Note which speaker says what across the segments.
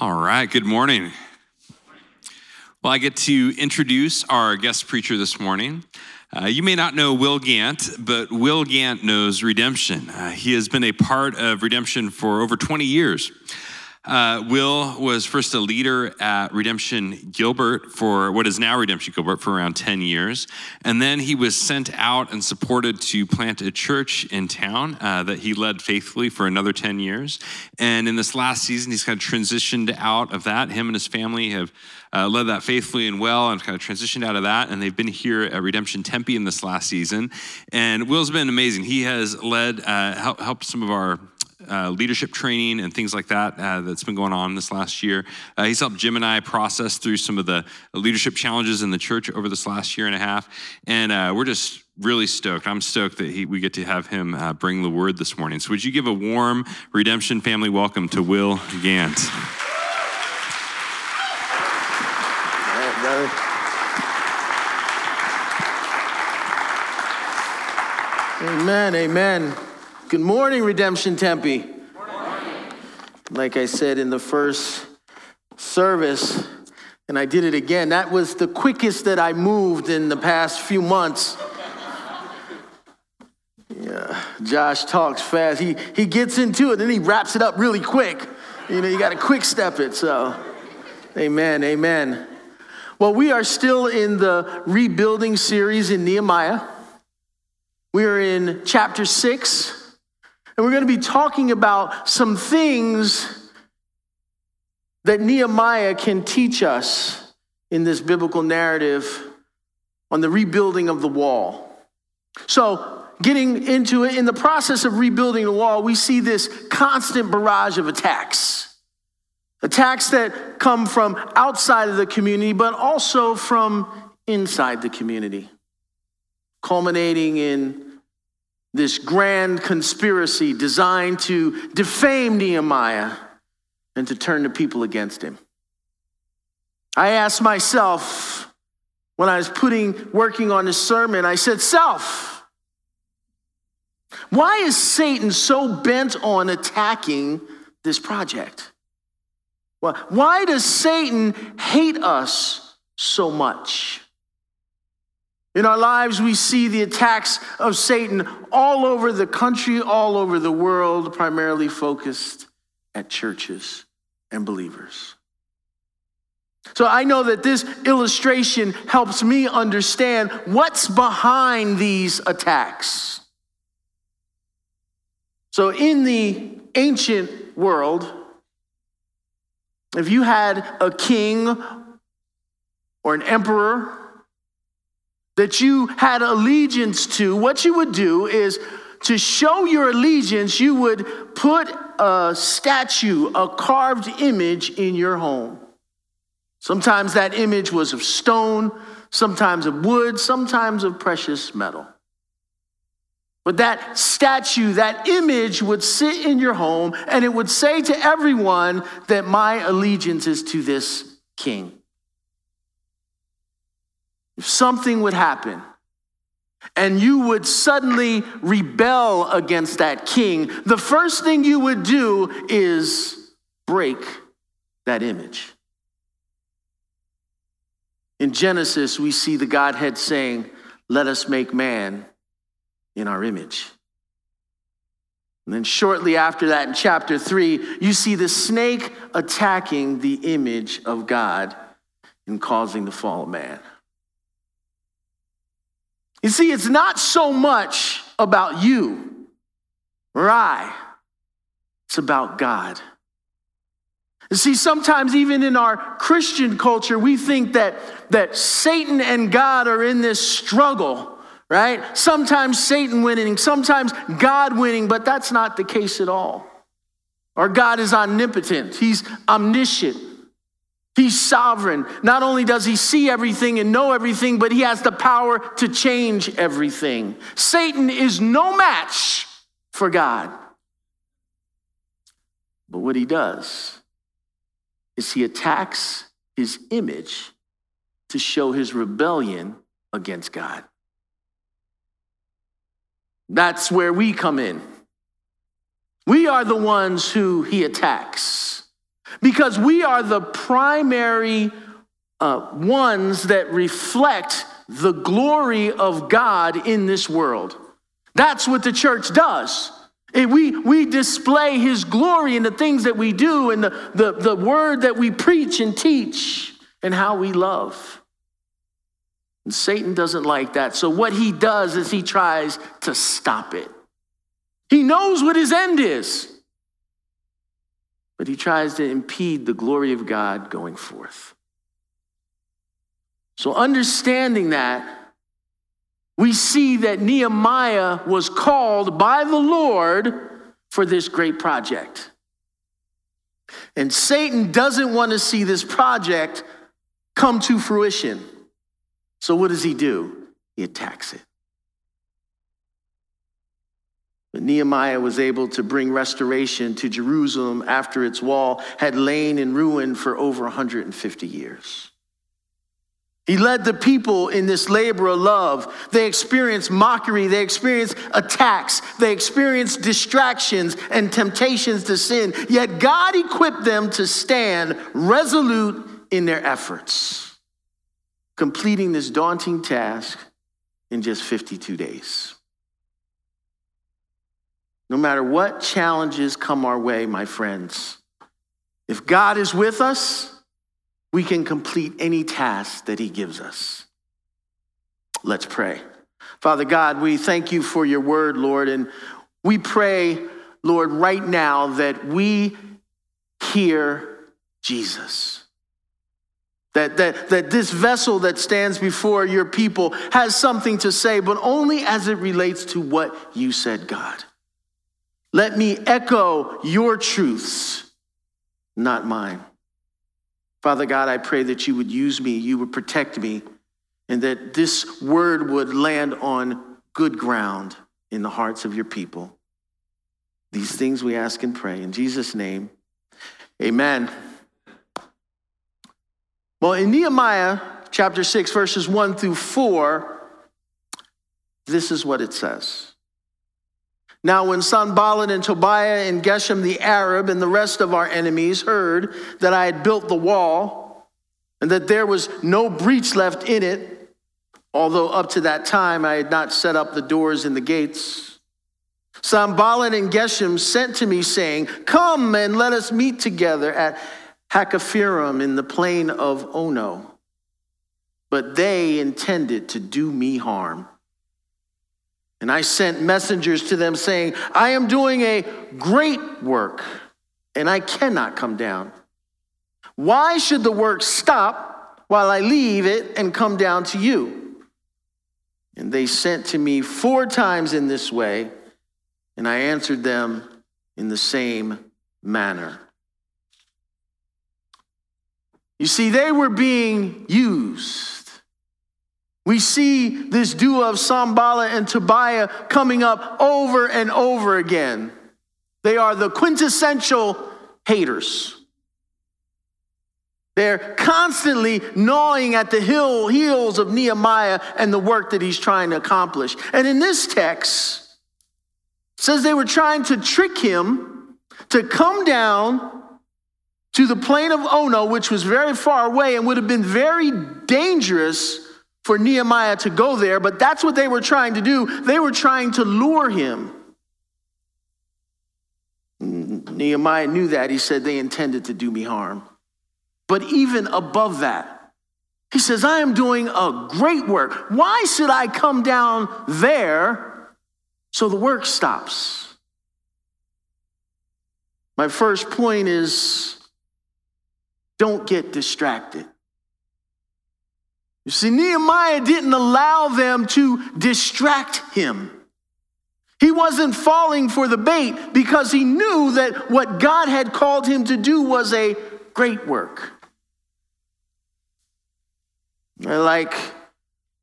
Speaker 1: All right, good morning. Well, I get to introduce our guest preacher this morning. Uh, you may not know Will Gant, but Will Gant knows redemption. Uh, he has been a part of redemption for over 20 years. Uh, Will was first a leader at Redemption Gilbert for what is now Redemption Gilbert for around 10 years. And then he was sent out and supported to plant a church in town uh, that he led faithfully for another 10 years. And in this last season, he's kind of transitioned out of that. Him and his family have uh, led that faithfully and well and kind of transitioned out of that. And they've been here at Redemption Tempe in this last season. And Will's been amazing. He has led, uh, help, helped some of our uh, leadership training and things like that uh, that's been going on this last year. Uh, he's helped Jim and I process through some of the leadership challenges in the church over this last year and a half. And uh, we're just really stoked. I'm stoked that he, we get to have him uh, bring the word this morning. So, would you give a warm redemption family welcome to Will Gant?
Speaker 2: Amen, amen. Good morning, Redemption Tempe. Like I said in the first service, and I did it again, that was the quickest that I moved in the past few months. Yeah, Josh talks fast. He, he gets into it and he wraps it up really quick. You know, you got to quick step it. So, amen, amen. Well, we are still in the rebuilding series in Nehemiah. We are in chapter six. And we're going to be talking about some things that Nehemiah can teach us in this biblical narrative on the rebuilding of the wall. So, getting into it, in the process of rebuilding the wall, we see this constant barrage of attacks. Attacks that come from outside of the community, but also from inside the community, culminating in this grand conspiracy designed to defame Nehemiah and to turn the people against him. I asked myself when I was putting working on this sermon, I said, "Self, why is Satan so bent on attacking this project? Well, Why does Satan hate us so much?" In our lives, we see the attacks of Satan all over the country, all over the world, primarily focused at churches and believers. So I know that this illustration helps me understand what's behind these attacks. So, in the ancient world, if you had a king or an emperor that you had allegiance to, what you would do is to show your allegiance, you would put a statue, a carved image in your home. Sometimes that image was of stone, sometimes of wood, sometimes of precious metal. But that statue, that image would sit in your home and it would say to everyone that my allegiance is to this king something would happen and you would suddenly rebel against that king, the first thing you would do is break that image. In Genesis, we see the Godhead saying, Let us make man in our image. And then shortly after that, in chapter three, you see the snake attacking the image of God and causing the fall of man. You see, it's not so much about you or I, it's about God. You see, sometimes even in our Christian culture, we think that, that Satan and God are in this struggle, right? Sometimes Satan winning, sometimes God winning, but that's not the case at all. Our God is omnipotent, He's omniscient. He's sovereign. Not only does he see everything and know everything, but he has the power to change everything. Satan is no match for God. But what he does is he attacks his image to show his rebellion against God. That's where we come in. We are the ones who he attacks. Because we are the primary uh, ones that reflect the glory of God in this world. That's what the church does. It, we, we display his glory in the things that we do and the, the, the word that we preach and teach and how we love. And Satan doesn't like that. So, what he does is he tries to stop it. He knows what his end is, but he tries to impede the glory of God going forth. So, understanding that, we see that Nehemiah was called by the Lord for this great project. And Satan doesn't want to see this project come to fruition. So, what does he do? He attacks it. But Nehemiah was able to bring restoration to Jerusalem after its wall had lain in ruin for over 150 years. He led the people in this labor of love. They experienced mockery, they experienced attacks, they experienced distractions and temptations to sin. Yet God equipped them to stand resolute in their efforts, completing this daunting task in just 52 days. No matter what challenges come our way, my friends, if God is with us, we can complete any task that He gives us. Let's pray. Father God, we thank you for your word, Lord, and we pray, Lord, right now that we hear Jesus. That, that, that this vessel that stands before your people has something to say, but only as it relates to what you said, God. Let me echo your truths, not mine. Father God, I pray that you would use me, you would protect me, and that this word would land on good ground in the hearts of your people. These things we ask and pray. In Jesus' name, amen. Well, in Nehemiah chapter 6, verses 1 through 4, this is what it says. Now, when Sanballat and Tobiah and Geshem the Arab and the rest of our enemies heard that I had built the wall and that there was no breach left in it, although up to that time I had not set up the doors and the gates, Sanballat and Geshem sent to me, saying, Come and let us meet together at Hakkephirim in the plain of Ono. But they intended to do me harm. And I sent messengers to them saying, I am doing a great work and I cannot come down. Why should the work stop while I leave it and come down to you? And they sent to me four times in this way, and I answered them in the same manner. You see, they were being used. We see this duo of Sanballat and Tobiah coming up over and over again. They are the quintessential haters. They're constantly gnawing at the heel, heels of Nehemiah and the work that he's trying to accomplish. And in this text, says they were trying to trick him to come down to the plain of Ono, which was very far away and would have been very dangerous for Nehemiah to go there, but that's what they were trying to do. They were trying to lure him. Nehemiah knew that. He said, They intended to do me harm. But even above that, he says, I am doing a great work. Why should I come down there so the work stops? My first point is don't get distracted. You see, Nehemiah didn't allow them to distract him. He wasn't falling for the bait because he knew that what God had called him to do was a great work. Like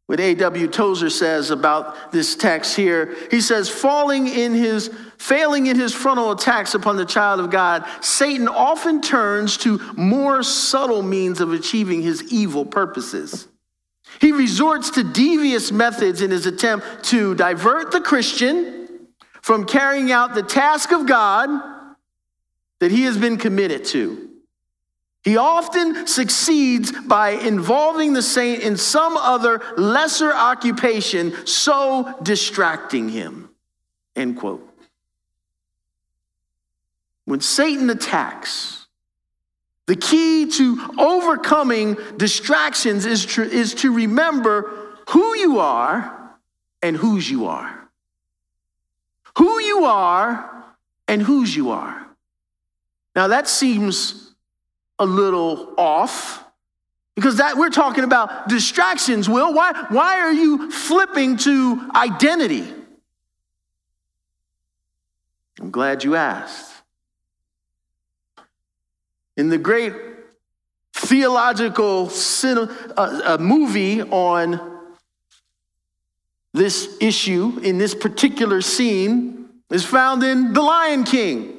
Speaker 2: what A.W. Tozer says about this text here. He says, falling in his, failing in his frontal attacks upon the child of God, Satan often turns to more subtle means of achieving his evil purposes. He resorts to devious methods in his attempt to divert the Christian from carrying out the task of God that he has been committed to. He often succeeds by involving the saint in some other lesser occupation, so distracting him. End quote. When Satan attacks, the key to overcoming distractions is to, is to remember who you are and whose you are. Who you are and whose you are. Now that seems a little off because that we're talking about distractions, Will. Why, why are you flipping to identity? I'm glad you asked. In the great theological uh, uh, movie on this issue, in this particular scene, is found in The Lion King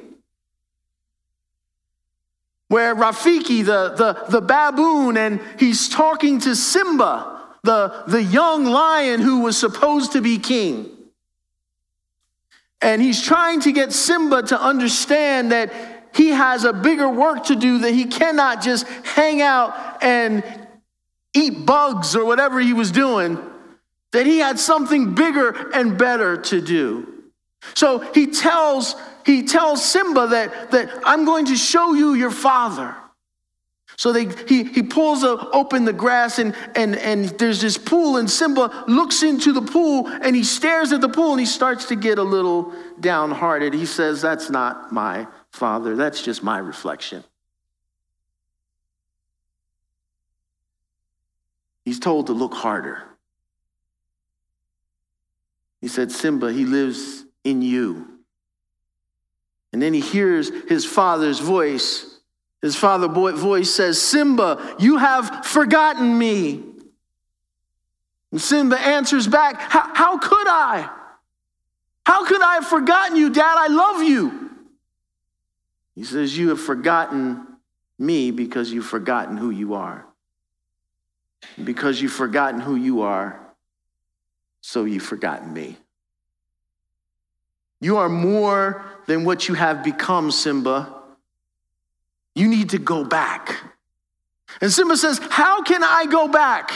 Speaker 2: where Rafiki, the, the, the baboon, and he's talking to Simba, the, the young lion who was supposed to be king. And he's trying to get Simba to understand that he has a bigger work to do, that he cannot just hang out and eat bugs or whatever he was doing, that he had something bigger and better to do. So he tells, he tells Simba that, that I'm going to show you your father. So they, he, he pulls a, open the grass and, and, and there's this pool and Simba looks into the pool and he stares at the pool and he starts to get a little downhearted. He says, that's not my father. That's just my reflection. He's told to look harder. He said, Simba, he lives in you. And then he hears his father's voice. His father voice says, Simba, you have forgotten me. And Simba answers back, How could I? How could I have forgotten you, Dad? I love you. He says, You have forgotten me because you've forgotten who you are. because you've forgotten who you are, so you've forgotten me. You are more than what you have become, Simba. You need to go back. And Simba says, How can I go back?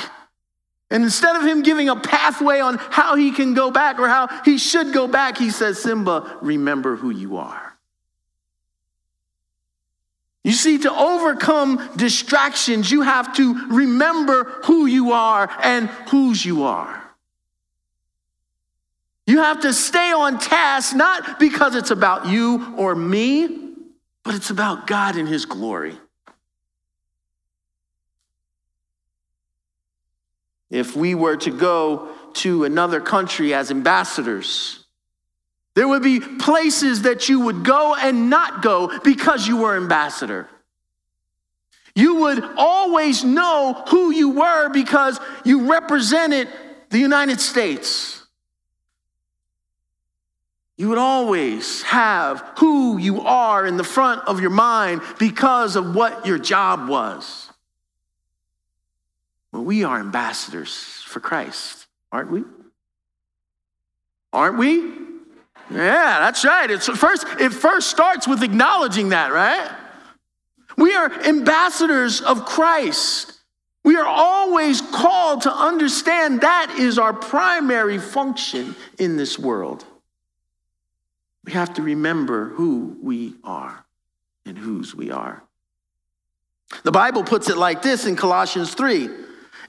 Speaker 2: And instead of him giving a pathway on how he can go back or how he should go back, he says, Simba, remember who you are. See, to overcome distractions, you have to remember who you are and whose you are. You have to stay on task, not because it's about you or me, but it's about God and His glory. If we were to go to another country as ambassadors, there would be places that you would go and not go because you were ambassador. You would always know who you were because you represented the United States you would always have who you are in the front of your mind because of what your job was. Well, we are ambassadors for Christ, aren't we? Aren't we? Yeah, that's right. It's first, it first starts with acknowledging that, right? We are ambassadors of Christ. We are always called to understand that is our primary function in this world. We have to remember who we are and whose we are. The Bible puts it like this in Colossians 3.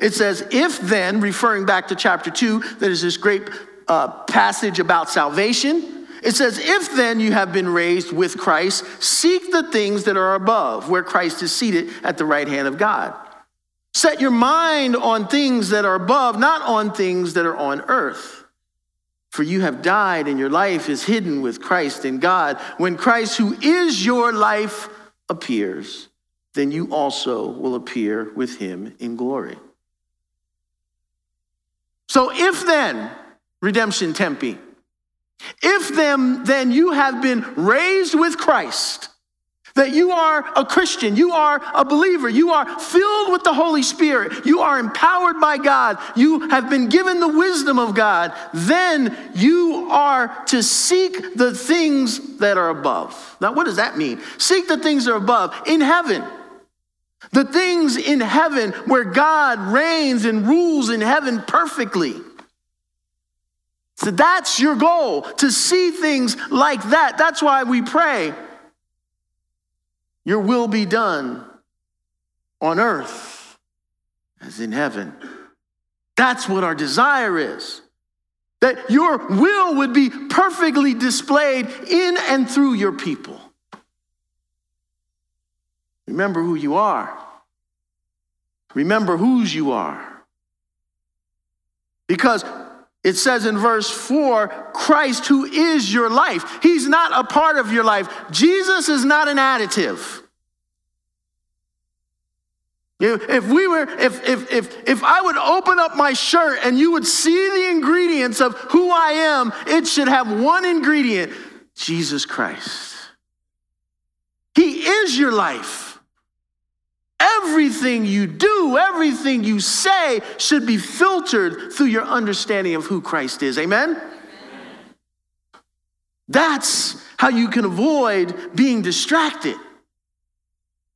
Speaker 2: It says, If then, referring back to chapter 2, there's this great uh, passage about salvation. It says, If then you have been raised with Christ, seek the things that are above, where Christ is seated at the right hand of God. Set your mind on things that are above, not on things that are on earth. For you have died, and your life is hidden with Christ in God. When Christ, who is your life, appears, then you also will appear with him in glory. So, if then, redemption Tempe, if then, then you have been raised with Christ, that you are a Christian, you are a believer, you are filled with the Holy Spirit, you are empowered by God, you have been given the wisdom of God, then you are to seek the things that are above. Now, what does that mean? Seek the things that are above in heaven. The things in heaven where God reigns and rules in heaven perfectly. So that's your goal, to see things like that. That's why we pray. Your will be done on earth as in heaven. That's what our desire is. That your will would be perfectly displayed in and through your people. Remember who you are. Remember whose you are. Because it says in verse 4 Christ, who is your life. He's not a part of your life. Jesus is not an additive. If we were, if, if, if, if I would open up my shirt and you would see the ingredients of who I am, it should have one ingredient Jesus Christ. He is your life. Everything you do, everything you say should be filtered through your understanding of who Christ is. Amen? That's how you can avoid being distracted.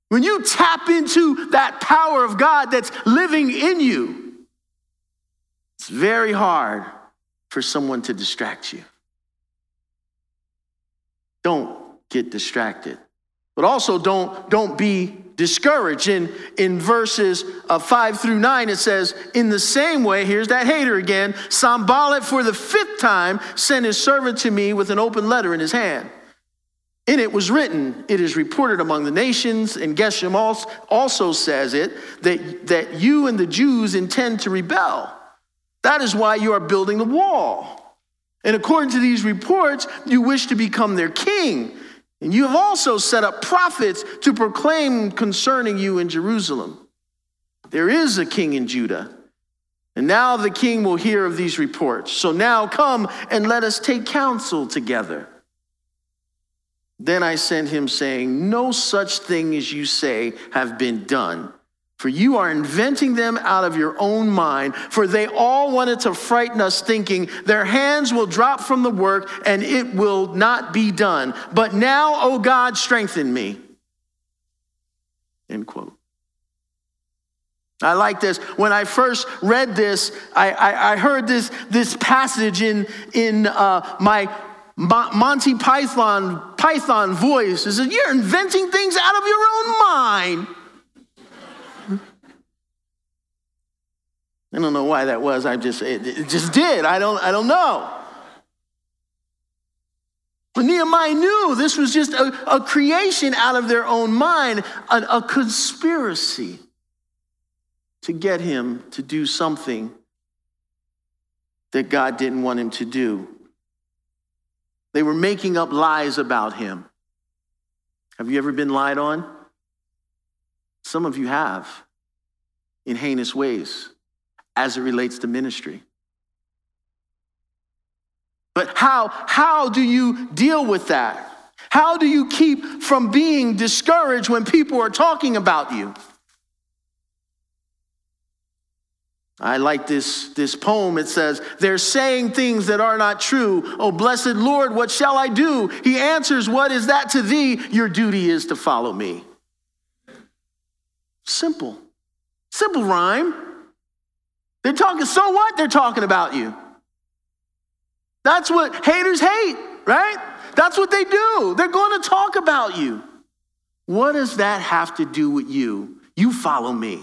Speaker 2: When you tap into that power of God that's living in you, it's very hard for someone to distract you. Don't get distracted. But also don't, don't be discouraged. In, in verses uh, 5 through 9, it says, In the same way, here's that hater again, Sanballat for the fifth time sent his servant to me with an open letter in his hand. In it was written, it is reported among the nations, and Geshem also says it, that, that you and the Jews intend to rebel. That is why you are building the wall. And according to these reports, you wish to become their king. And you have also set up prophets to proclaim concerning you in Jerusalem. There is a king in Judah. And now the king will hear of these reports. So now come and let us take counsel together. Then I sent him, saying, No such thing as you say have been done. For you are inventing them out of your own mind. For they all wanted to frighten us, thinking their hands will drop from the work and it will not be done. But now, O God, strengthen me. End quote. I like this. When I first read this, I, I, I heard this, this passage in, in uh, my Monty Python, Python voice. He says, You're inventing things out of your own mind. I don't know why that was. I just it, it, just did. I don't I don't know. But Nehemiah knew this was just a, a creation out of their own mind, a, a conspiracy to get him to do something that God didn't want him to do. They were making up lies about him. Have you ever been lied on? Some of you have in heinous ways as it relates to ministry. But how, how do you deal with that? How do you keep from being discouraged when people are talking about you? I like this, this poem. It says, They're saying things that are not true. Oh, blessed Lord, what shall I do? He answers, What is that to thee? Your duty is to follow me. Simple. Simple rhyme. They're talking, so what? They're talking about you. That's what haters hate, right? That's what they do. They're going to talk about you. What does that have to do with you? You follow me.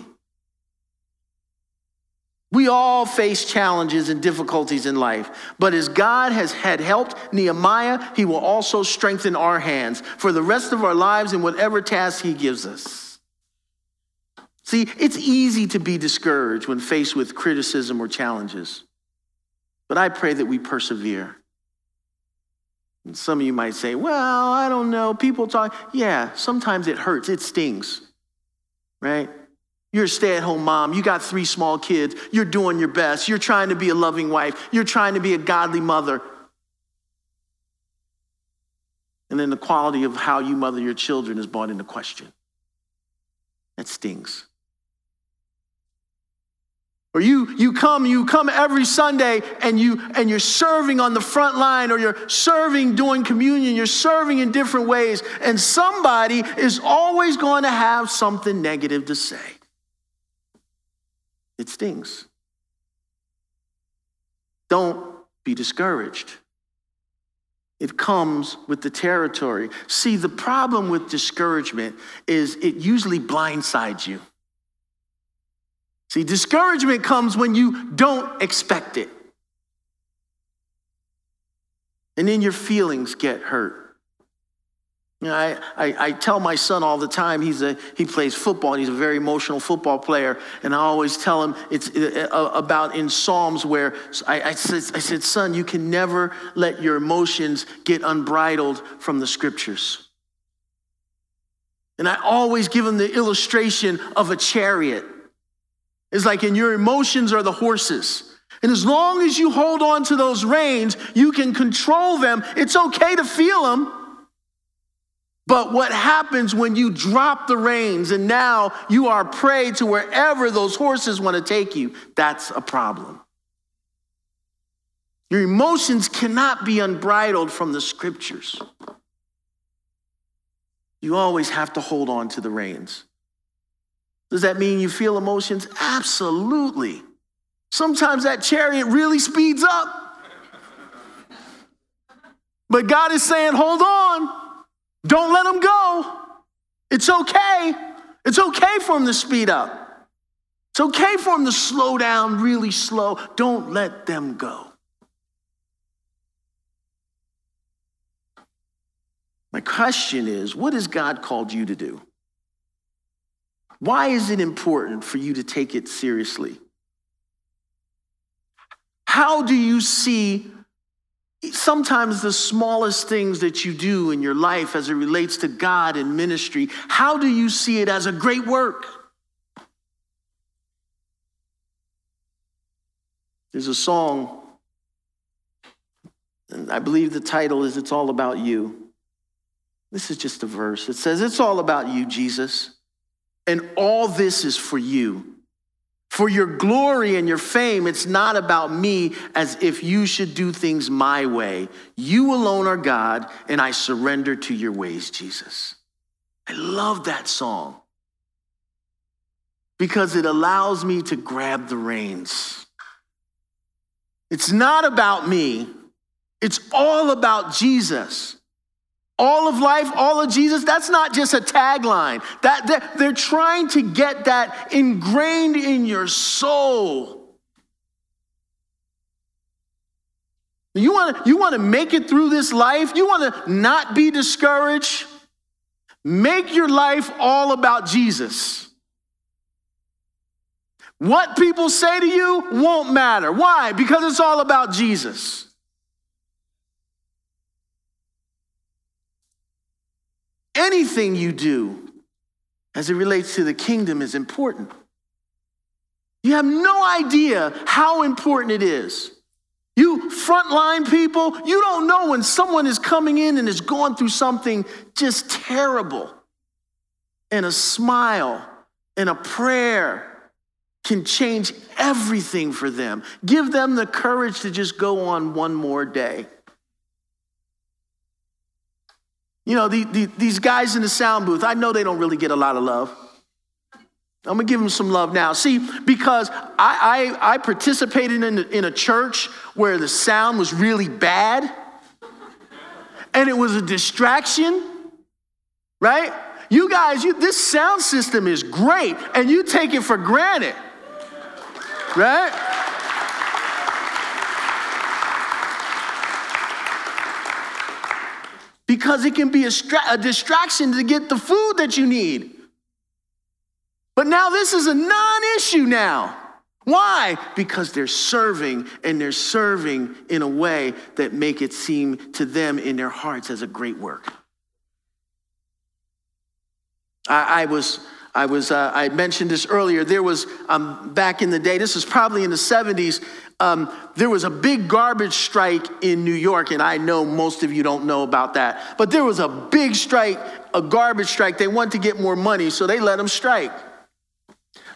Speaker 2: We all face challenges and difficulties in life, but as God has had helped Nehemiah, he will also strengthen our hands for the rest of our lives in whatever task he gives us. See, it's easy to be discouraged when faced with criticism or challenges, but I pray that we persevere. And some of you might say, well, I don't know. People talk. Yeah, sometimes it hurts, it stings, right? You're a stay at home mom. You got three small kids. You're doing your best. You're trying to be a loving wife. You're trying to be a godly mother. And then the quality of how you mother your children is brought into question. That stings. Or you, you come, you come every Sunday and you and you're serving on the front line, or you're serving doing communion, you're serving in different ways, and somebody is always going to have something negative to say. It stings. Don't be discouraged. It comes with the territory. See, the problem with discouragement is it usually blindsides you. See, discouragement comes when you don't expect it. And then your feelings get hurt. You know, I, I, I, tell my son all the time, he's a, he plays football he's a very emotional football player. And I always tell him it's uh, uh, about in Psalms where I, I, said, I said, son, you can never let your emotions get unbridled from the scriptures. And I always give him the illustration of a chariot. It's like, and your emotions are the horses. And as long as you hold on to those reins, you can control them. It's okay to feel them. But what happens when you drop the reins and now you are prey to wherever those horses want to take you? That's a problem. Your emotions cannot be unbridled from the scriptures. You always have to hold on to the reins. Does that mean you feel emotions? Absolutely. Sometimes that chariot really speeds up. But God is saying, hold on. Don't let them go. It's okay. It's okay for them to speed up. It's okay for them to slow down really slow. Don't let them go. My question is what has God called you to do? Why is it important for you to take it seriously? How do you see sometimes the smallest things that you do in your life as it relates to God and ministry, how do you see it as a great work? There's a song, and I believe the title is It's All About You. This is just a verse. It says, It's all about you, Jesus, and all this is for you. For your glory and your fame, it's not about me as if you should do things my way. You alone are God, and I surrender to your ways, Jesus. I love that song because it allows me to grab the reins. It's not about me, it's all about Jesus. All of life, all of Jesus, that's not just a tagline. That, that they're trying to get that ingrained in your soul. You want to you want to make it through this life? You want to not be discouraged? Make your life all about Jesus. What people say to you won't matter. Why? Because it's all about Jesus. Anything you do as it relates to the kingdom is important. You have no idea how important it is. You frontline people, you don't know when someone is coming in and is going through something just terrible. And a smile and a prayer can change everything for them. Give them the courage to just go on one more day. You know, the, the, these guys in the sound booth, I know they don't really get a lot of love. I'm gonna give them some love now. See, because I, I, I participated in, in a church where the sound was really bad and it was a distraction, right? You guys, you, this sound system is great and you take it for granted, right? Because it can be a, stra- a distraction to get the food that you need. But now this is a non issue now. Why? Because they're serving and they're serving in a way that make it seem to them in their hearts as a great work. I, I was I was, uh, I mentioned this earlier. There was, um, back in the day, this was probably in the 70s, um, there was a big garbage strike in New York, and I know most of you don't know about that. But there was a big strike, a garbage strike. They wanted to get more money, so they let them strike.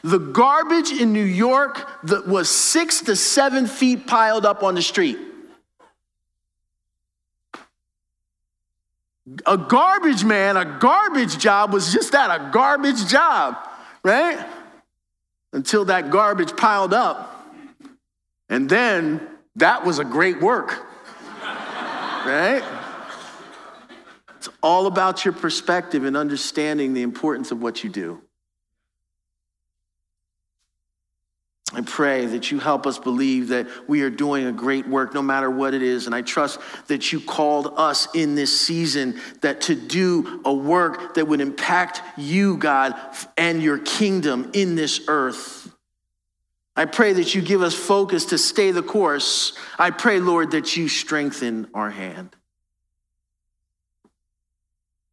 Speaker 2: the garbage in New York that was six to seven feet piled up on the street. A garbage man, a garbage job was just that a garbage job, right? Until that garbage piled up. And then that was a great work, right? It's all about your perspective and understanding the importance of what you do. I pray that you help us believe that we are doing a great work no matter what it is. And I trust that you called us in this season that to do a work that would impact you, God, and your kingdom in this earth. I pray that you give us focus to stay the course. I pray, Lord, that you strengthen our hand.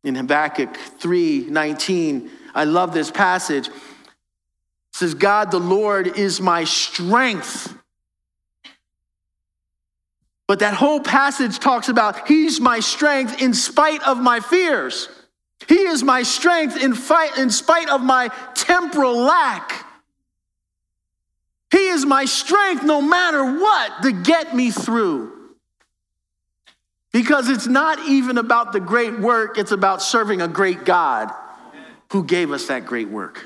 Speaker 2: In Habakkuk 3:19, I love this passage says, God the Lord is my strength. But that whole passage talks about He's my strength in spite of my fears. He is my strength in, fight, in spite of my temporal lack. He is my strength no matter what to get me through. Because it's not even about the great work, it's about serving a great God who gave us that great work.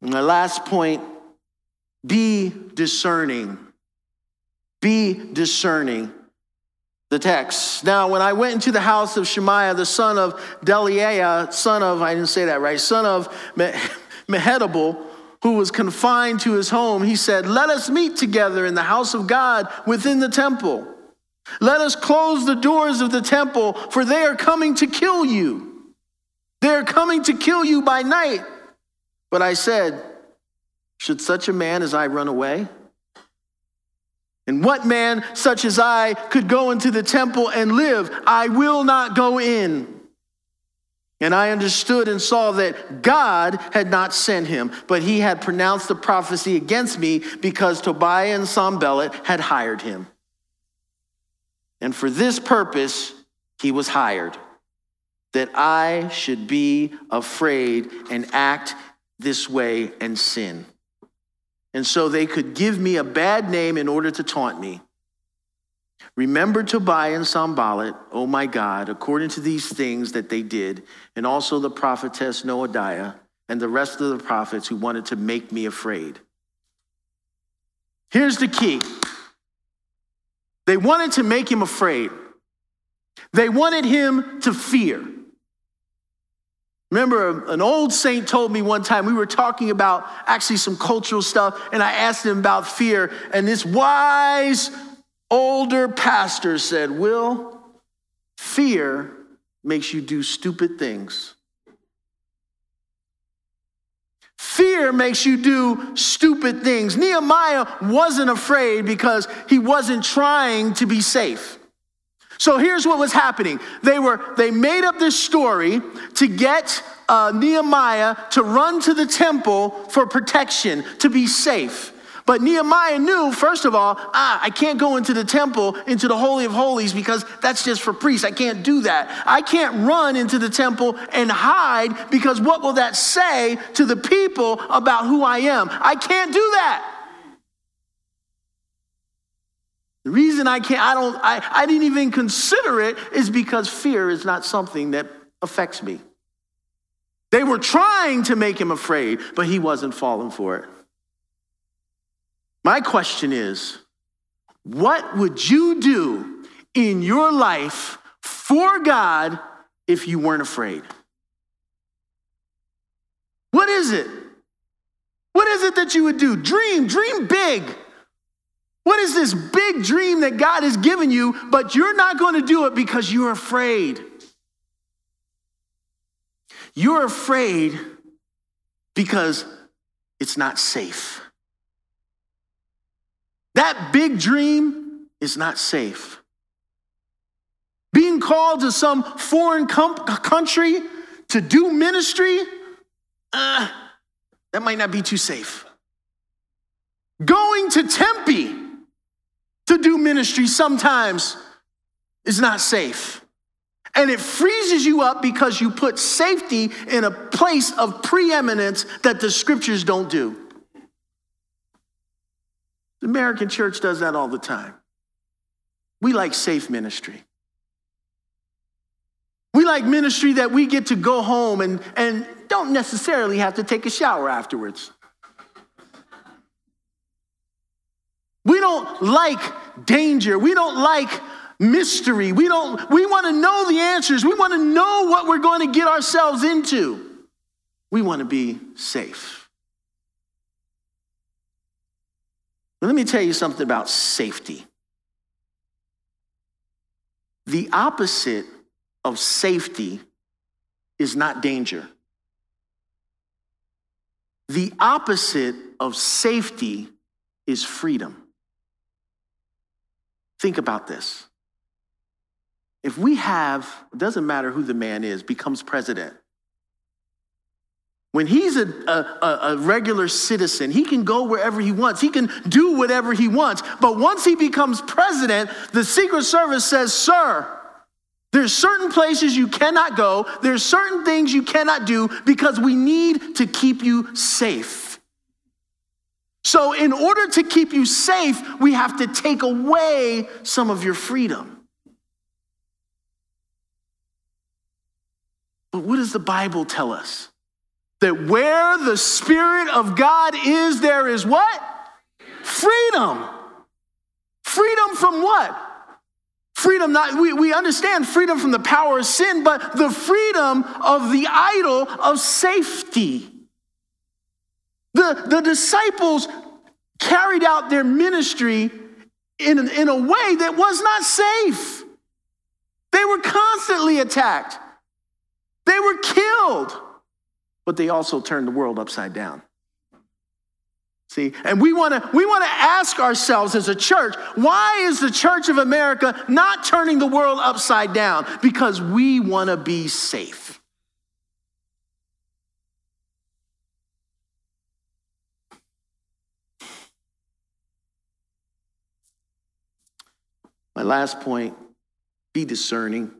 Speaker 2: And my last point be discerning. Be discerning. The text. Now, when I went into the house of Shemaiah, the son of Delaiah, son of, I didn't say that right, son of Mehetabel, who was confined to his home, he said, Let us meet together in the house of God within the temple. Let us close the doors of the temple, for they are coming to kill you. They are coming to kill you by night. But I said, Should such a man as I run away? And what man such as I could go into the temple and live? I will not go in. And I understood and saw that God had not sent him, but he had pronounced the prophecy against me because Tobiah and Sanballat had hired him. And for this purpose, he was hired, that I should be afraid and act this way and sin. And so they could give me a bad name in order to taunt me. Remember Tobiah and Sanballat, oh my God, according to these things that they did, and also the prophetess Noadiah and the rest of the prophets who wanted to make me afraid. Here's the key they wanted to make him afraid, they wanted him to fear. Remember, an old saint told me one time, we were talking about actually some cultural stuff, and I asked him about fear, and this wise older pastor said, Will, fear makes you do stupid things. Fear makes you do stupid things. Nehemiah wasn't afraid because he wasn't trying to be safe. So here's what was happening. They were they made up this story to get uh, Nehemiah to run to the temple for protection, to be safe. But Nehemiah knew, first of all, ah, I can't go into the temple, into the Holy of Holies, because that's just for priests. I can't do that. I can't run into the temple and hide, because what will that say to the people about who I am? I can't do that. The reason I can't, I don't, I, I didn't even consider it is because fear is not something that affects me. They were trying to make him afraid, but he wasn't falling for it. My question is what would you do in your life for God if you weren't afraid? What is it? What is it that you would do? Dream, dream big. What is this big dream that God has given you, but you're not going to do it because you're afraid? You're afraid because it's not safe. That big dream is not safe. Being called to some foreign com- country to do ministry, uh, that might not be too safe. Going to Tempe to do ministry sometimes is not safe. And it freezes you up because you put safety in a place of preeminence that the scriptures don't do. The American church does that all the time. We like safe ministry. We like ministry that we get to go home and, and don't necessarily have to take a shower afterwards. We don't like danger. We don't like mystery. We don't we want to know the answers. We want to know what we're going to get ourselves into. We want to be safe. Let me tell you something about safety. The opposite of safety is not danger. The opposite of safety is freedom. Think about this. If we have, it doesn't matter who the man is, becomes president, when he's a, a, a, regular citizen, he can go wherever he wants. He can do whatever he wants. But once he becomes president, the Secret Service says, Sir, there's certain places you cannot go, there's certain things you cannot do because we need to keep you safe. So, in order to keep you safe, we have to take away some of your freedom. But what does the Bible tell us? That where the Spirit of God is, there is what? Freedom. Freedom from what? Freedom, not, we, we understand freedom from the power of sin, but the freedom of the idol of safety. The, the disciples carried out their ministry in, in a way that was not safe. They were constantly attacked. They were killed, but they also turn the world upside down. See, and we want to we want to ask ourselves as a church, why is the Church of America not turning the world upside down? Because we want to be safe. My last point, be discerning.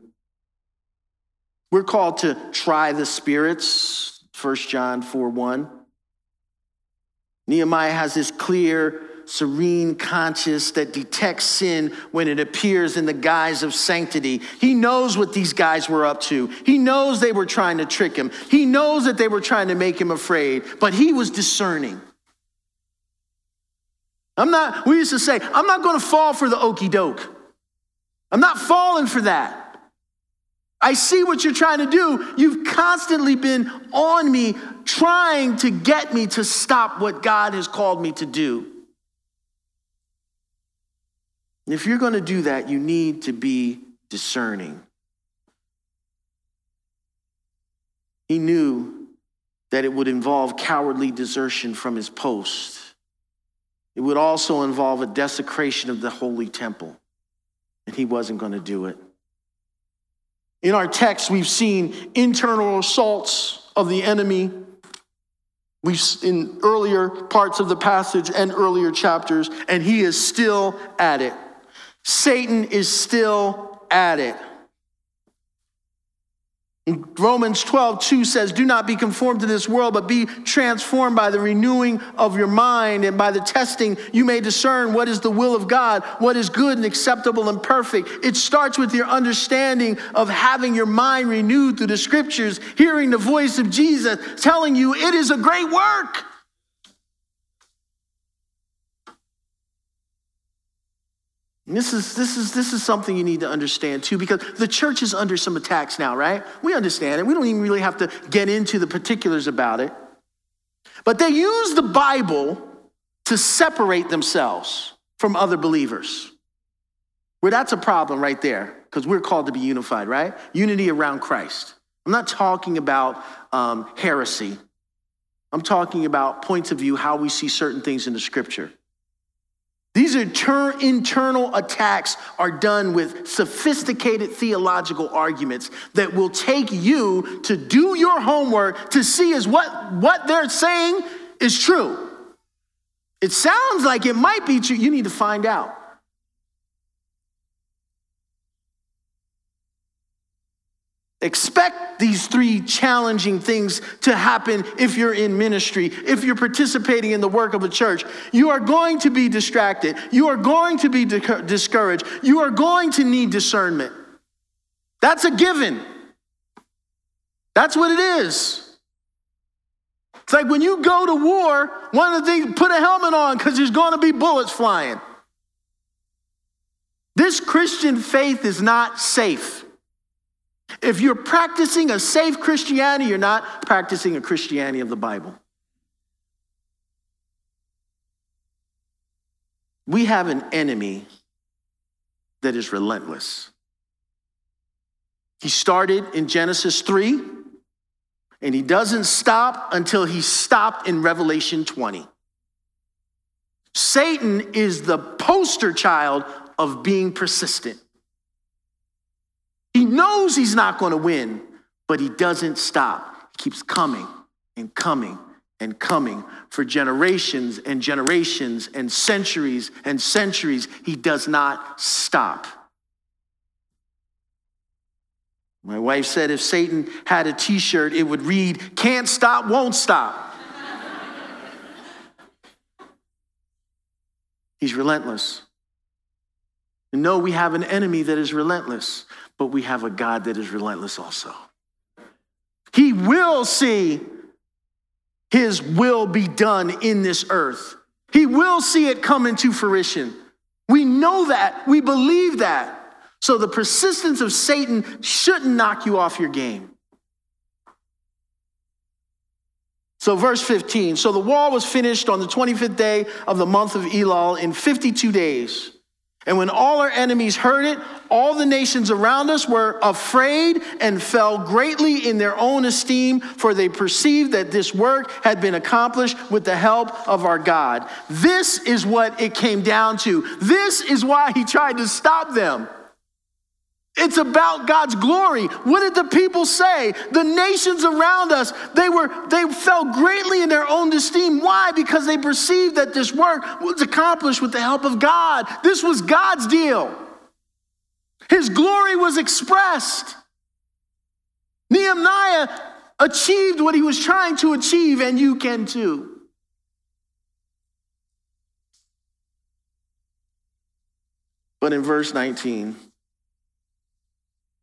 Speaker 2: We're called to try the spirits, 1 John 4 1. Nehemiah has this clear, serene conscience that detects sin when it appears in the guise of sanctity. He knows what these guys were up to. He knows they were trying to trick him. He knows that they were trying to make him afraid, but he was discerning. I'm not, we used to say, I'm not going to fall for the okey doke. I'm not falling for that. I see what you're trying to do. You've constantly been on me, trying to get me to stop what God has called me to do. And If you're going to do that, you need to be discerning. He knew that it would involve cowardly desertion from his post. It would also involve a desecration of the holy temple, and he wasn't going to do it. In our text, we've seen internal assaults of the enemy. We've in earlier parts of the passage and earlier chapters, and he is still at it. Satan is still at it. Romans 12, 2 says, Do not be conformed to this world, but be transformed by the renewing of your mind, and by the testing you may discern what is the will of God, what is good and acceptable and perfect. It starts with your understanding of having your mind renewed through the scriptures, hearing the voice of Jesus telling you it is a great work. This is, this, is, this is something you need to understand too, because the church is under some attacks now, right? We understand it. We don't even really have to get into the particulars about it. But they use the Bible to separate themselves from other believers. Well, that's a problem right there, because we're called to be unified, right? Unity around Christ. I'm not talking about um, heresy. I'm talking about points of view, how we see certain things in the scripture. These internal attacks are done with sophisticated theological arguments that will take you to do your homework to see is what, what they're saying is true. It sounds like it might be true. You need to find out. Expect these three challenging things to happen if you're in ministry, if you're participating in the work of a church. You are going to be distracted. You are going to be discouraged. You are going to need discernment. That's a given. That's what it is. It's like when you go to war, one of the things, put a helmet on because there's going to be bullets flying. This Christian faith is not safe. If you're practicing a safe Christianity, you're not practicing a Christianity of the Bible. We have an enemy that is relentless. He started in Genesis 3, and he doesn't stop until he stopped in Revelation 20. Satan is the poster child of being persistent. Knows he's not going to win, but he doesn't stop. He keeps coming and coming and coming for generations and generations and centuries and centuries. He does not stop. My wife said if Satan had a t shirt, it would read, Can't stop, won't stop. He's relentless. And no, we have an enemy that is relentless but we have a God that is relentless also. He will see his will be done in this earth. He will see it come into fruition. We know that. We believe that. So the persistence of Satan shouldn't knock you off your game. So, verse 15 so the wall was finished on the 25th day of the month of Elul in 52 days. And when all our enemies heard it, all the nations around us were afraid and fell greatly in their own esteem, for they perceived that this work had been accomplished with the help of our God. This is what it came down to. This is why he tried to stop them. It's about God's glory. What did the people say? The nations around us, they were they fell greatly in their own esteem. Why? Because they perceived that this work was accomplished with the help of God. This was God's deal. His glory was expressed. Nehemiah achieved what he was trying to achieve, and you can too. But in verse 19,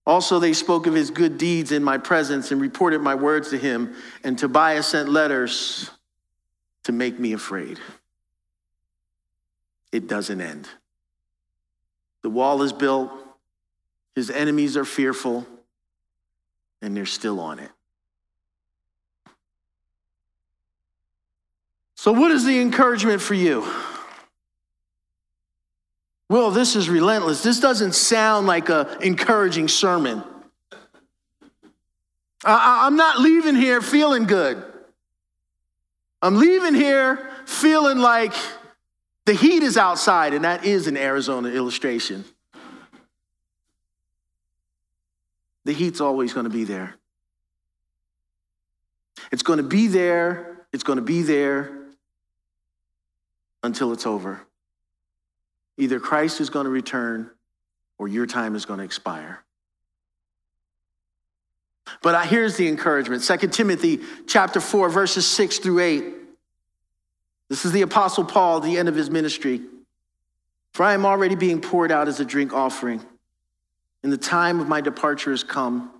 Speaker 2: also, they spoke of his good deeds in my presence and reported my words to him. And Tobias sent letters to make me afraid. It doesn't end. The wall is built, his enemies are fearful, and they're still on it. So, what is the encouragement for you? Well, this is relentless. This doesn't sound like an encouraging sermon. I, am not leaving here feeling good. I'm leaving here feeling like the heat is outside, and that is an Arizona illustration. The heat's always going to be there. It's going to be there, it's going to be there until it's over. Either Christ is going to return or your time is going to expire. But here's the encouragement 2 Timothy chapter 4, verses 6 through 8. This is the Apostle Paul, the end of his ministry. For I am already being poured out as a drink offering, and the time of my departure has come.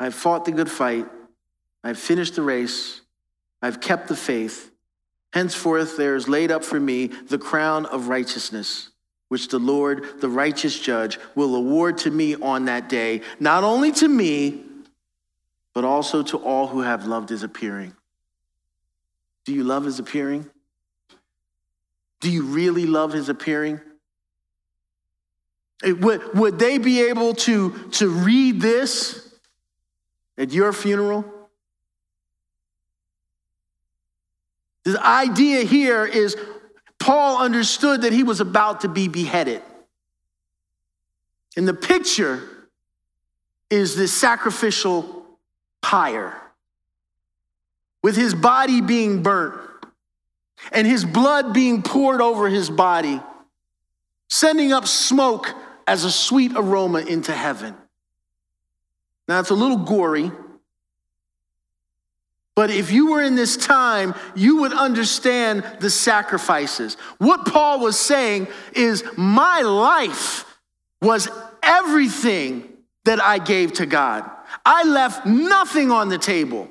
Speaker 2: I have fought the good fight, I have finished the race, I have kept the faith. Henceforth, there is laid up for me the crown of righteousness, which the Lord, the righteous judge, will award to me on that day, not only to me, but also to all who have loved his appearing. Do you love his appearing? Do you really love his appearing? Would, would they be able to, to read this at your funeral? The idea here is Paul understood that he was about to be beheaded. And the picture is this sacrificial pyre with his body being burnt and his blood being poured over his body, sending up smoke as a sweet aroma into heaven. Now, it's a little gory, but if you were in this time, you would understand the sacrifices. What Paul was saying is, My life was everything that I gave to God. I left nothing on the table.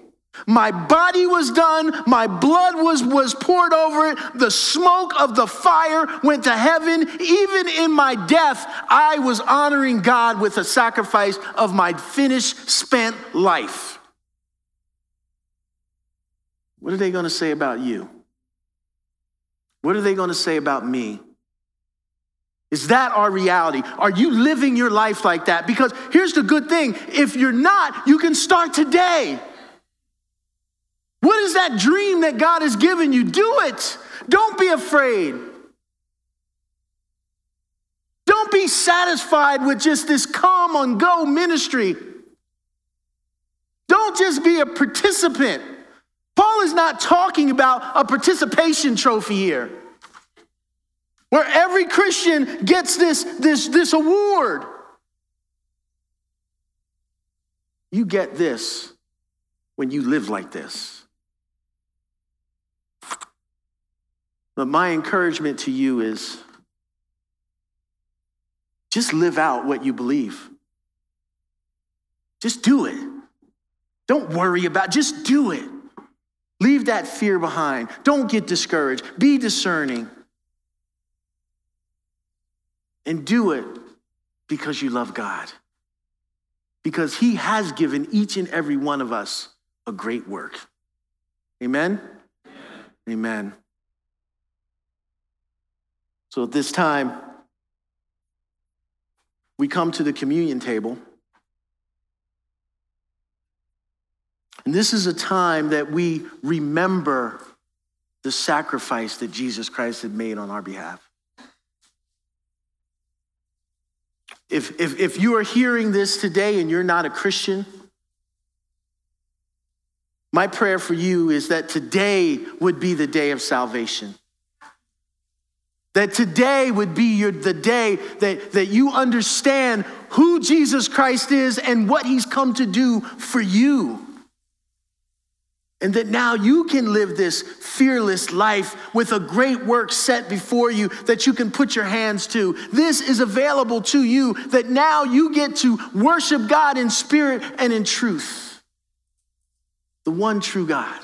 Speaker 2: My body was done, my blood was, was poured over it, the smoke of the fire went to heaven. Even in my death, I was honoring God with a sacrifice of my finished, spent life. What are they going to say about you? What are they going to say about me? Is that our reality? Are you living your life like that? Because here's the good thing if you're not, you can start today. What is that dream that God has given you? Do it. Don't be afraid. Don't be satisfied with just this come and go ministry. Don't just be a participant. Paul is not talking about a participation trophy here, where every Christian gets this, this, this award. You get this when you live like this. But my encouragement to you is just live out what you believe. Just do it. Don't worry about just do it. Leave that fear behind. Don't get discouraged. Be discerning. And do it because you love God. Because He has given each and every one of us a great work. Amen? Amen. Amen. So at this time, we come to the communion table. And this is a time that we remember the sacrifice that Jesus Christ had made on our behalf. If, if, if you are hearing this today and you're not a Christian, my prayer for you is that today would be the day of salvation. That today would be your, the day that, that you understand who Jesus Christ is and what he's come to do for you. And that now you can live this fearless life with a great work set before you that you can put your hands to. This is available to you that now you get to worship God in spirit and in truth. The one true God.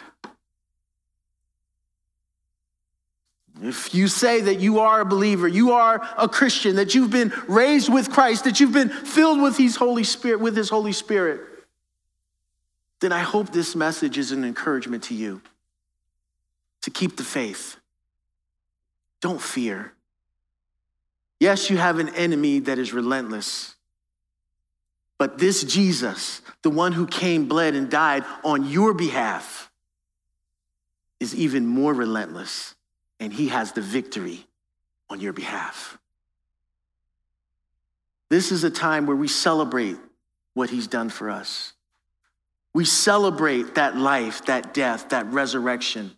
Speaker 2: If you say that you are a believer, you are a Christian, that you've been raised with Christ, that you've been filled with his Holy Spirit, with his Holy Spirit, then I hope this message is an encouragement to you to keep the faith. Don't fear. Yes, you have an enemy that is relentless. But this Jesus, the one who came, bled, and died on your behalf, is even more relentless and he has the victory on your behalf. This is a time where we celebrate what he's done for us. We celebrate that life, that death, that resurrection,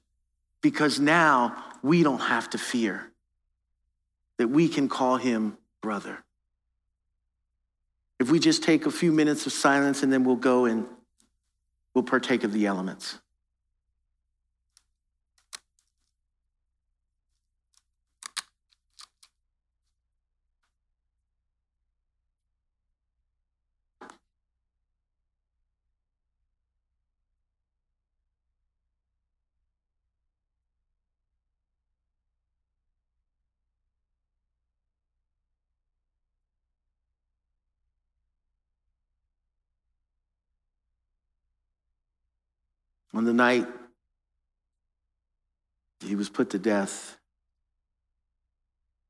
Speaker 2: because now we don't have to fear that we can call him brother. If we just take a few minutes of silence and then we'll go and we'll partake of the elements. On the night he was put to death,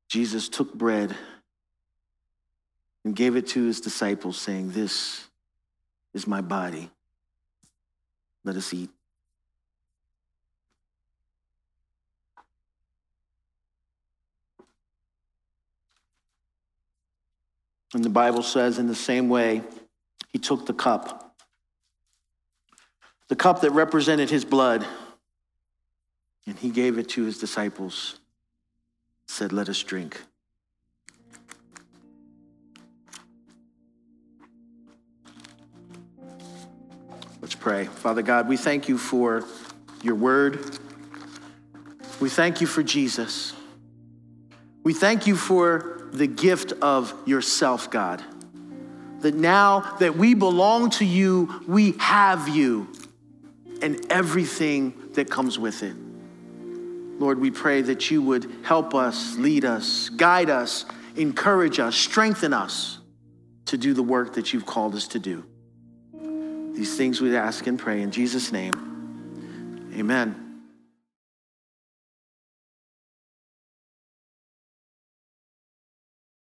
Speaker 2: Jesus took bread and gave it to his disciples, saying, This is my body. Let us eat. And the Bible says, in the same way, he took the cup the cup that represented his blood, and he gave it to his disciples, said, Let us drink. Let's pray. Father God, we thank you for your word. We thank you for Jesus. We thank you for the gift of yourself, God. That now that we belong to you, we have you and everything that comes with it. Lord, we pray that you would help us, lead us, guide us, encourage us, strengthen us to do the work that you've called us to do. These things we ask and pray in Jesus' name. Amen.